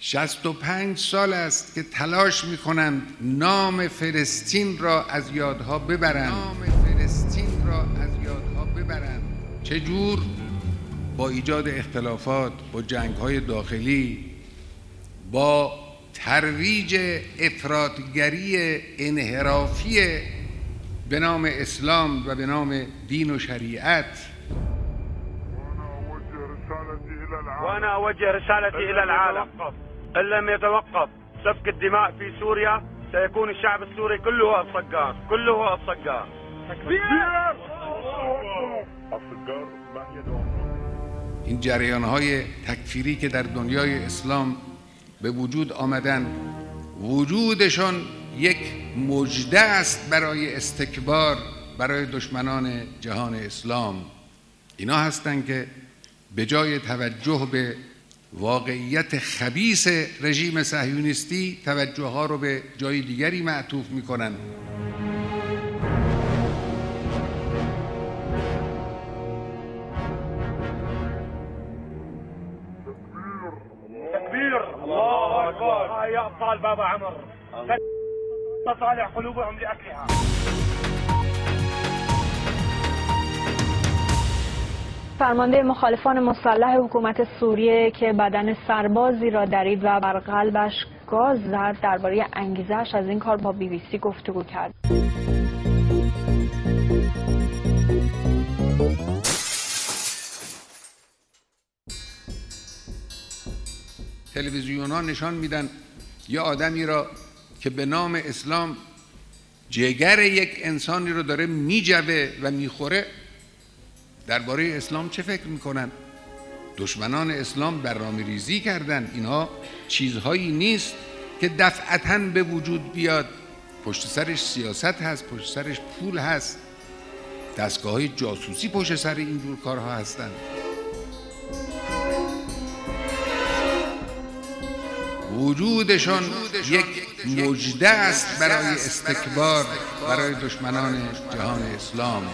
65 سال است که تلاش می کنند نام فلسطین را از یادها ببرند. نام فلسطین را از یادها ببرند. چجور؟ با ایجاد اختلافات با جنگ های داخلی با ترویج افرادگری انحرافی به نام اسلام و به نام دین و شریعت. وانا اوجه رسالتي الى العالم. ان لم يتوقف سفك الدماء في سوريا سيكون الشعب السوري كله الصقار كله الصقار تكبير! این جریان های تکفیری که در دنیای اسلام به وجود آمدن وجودشان یک مجده است برای استکبار برای دشمنان جهان اسلام. اینا هستند که به جای توجه به واقعیت خبیس رژیم صهیونیستی توجه ها رو به جای دیگری معطوف می‌کنن. تكبير الله اكبر يا ابطال بابا عمر. تصالح قلوبهم لاكلها فرمانده مخالفان مسلح حکومت سوریه که بدن سربازی را درید و بر قلبش گاز زد درباره انگیزش از این کار با بی بی سی گفتگو کرد. تلویزیون ها نشان میدن یه آدمی را که به نام اسلام جگر یک انسانی رو داره میجوه و می‌خوره درباره اسلام چه فکر می‌کنن؟ دشمنان اسلام برنامه ریزی کردن. اینها چیزهایی نیست که دفعتا به وجود بیاد. پشت سرش سیاست هست پشت سرش پول هست. دستگاه های جاسوسی پشت سر اینجور کارها هستند وجودشان یک مجده است برای استکبار برای دشمنان جهان اسلام.